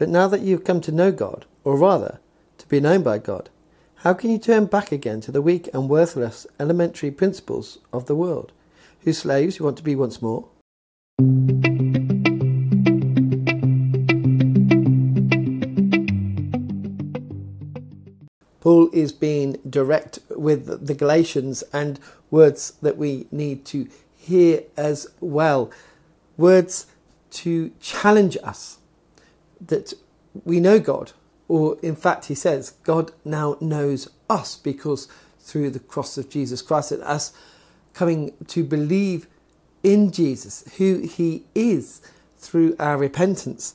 But now that you have come to know God, or rather, to be known by God, how can you turn back again to the weak and worthless elementary principles of the world, whose slaves you want to be once more? Paul is being direct with the Galatians and words that we need to hear as well. Words to challenge us that we know God, or in fact, he says, God now knows us because through the cross of Jesus Christ and us coming to believe in Jesus, who he is through our repentance.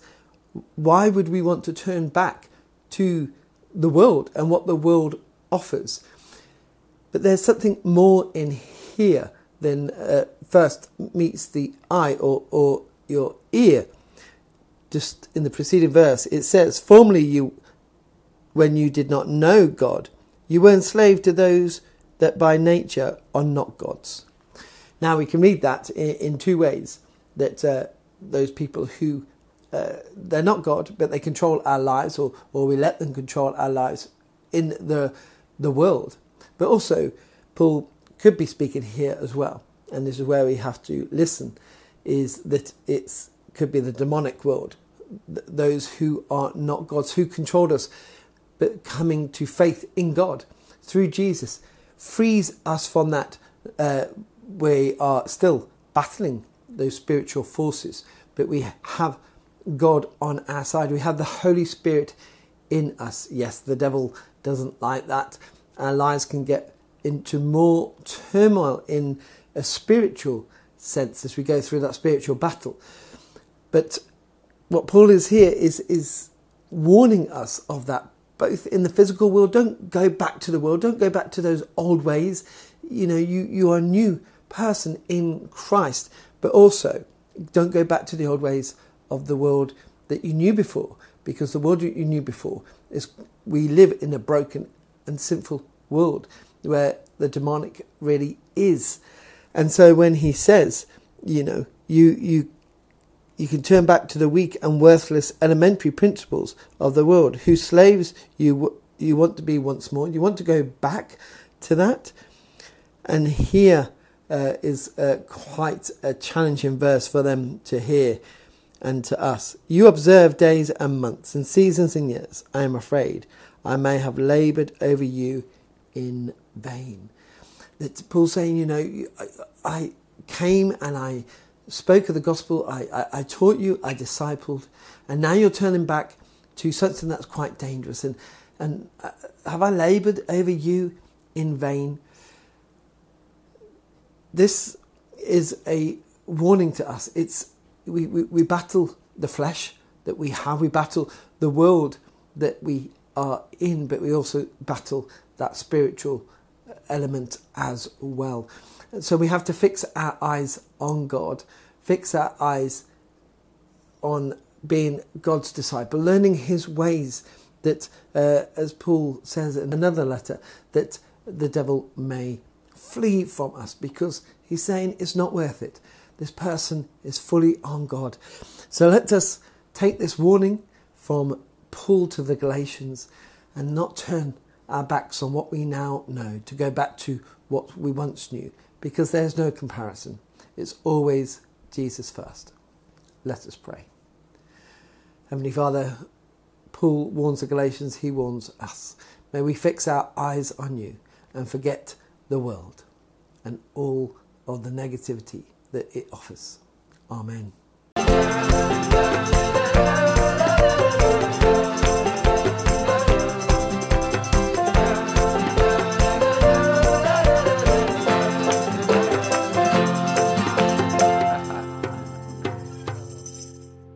Why would we want to turn back to the world and what the world offers? But there's something more in here than uh, first meets the eye or, or your ear. Just in the preceding verse, it says, Formerly you, when you did not know God, you were enslaved to those that by nature are not gods. Now we can read that in, in two ways that uh, those people who uh, they're not God, but they control our lives, or, or we let them control our lives in the, the world. But also, Paul could be speaking here as well, and this is where we have to listen, is that it could be the demonic world, those who are not gods, who controlled us, but coming to faith in God through Jesus frees us from that. Uh, we are still battling those spiritual forces, but we have God on our side. We have the Holy Spirit in us. Yes, the devil doesn't like that. Our lives can get into more turmoil in a spiritual sense as we go through that spiritual battle. But what Paul is here is is warning us of that both in the physical world. Don't go back to the world. Don't go back to those old ways. You know you you are a new person in Christ but also don't go back to the old ways of the world that you knew before, because the world you knew before is we live in a broken and sinful world where the demonic really is. And so when he says, you know, you you you can turn back to the weak and worthless elementary principles of the world, whose slaves you you want to be once more. You want to go back to that. And here uh, is uh, quite a challenging verse for them to hear and to us. You observe days and months and seasons and years. I am afraid I may have laboured over you in vain. That Paul saying, you know, I, came and I spoke of the gospel, I, I, I taught you, I discipled, and now you're turning back to something that's quite dangerous. And, and uh, have I laboured over you in vain? This is a warning to us. It's we, we, we battle the flesh that we have, we battle the world that we are in, but we also battle that spiritual element as well. So we have to fix our eyes on God, fix our eyes on being God's disciple, learning His ways. That, uh, as Paul says in another letter, that the devil may flee from us because he's saying it's not worth it. This person is fully on God. So let us take this warning from Paul to the Galatians and not turn our backs on what we now know to go back to what we once knew because there's no comparison. It's always Jesus first. Let us pray. Heavenly Father, Paul warns the Galatians, he warns us. May we fix our eyes on you and forget the world and all of the negativity that it offers. Amen.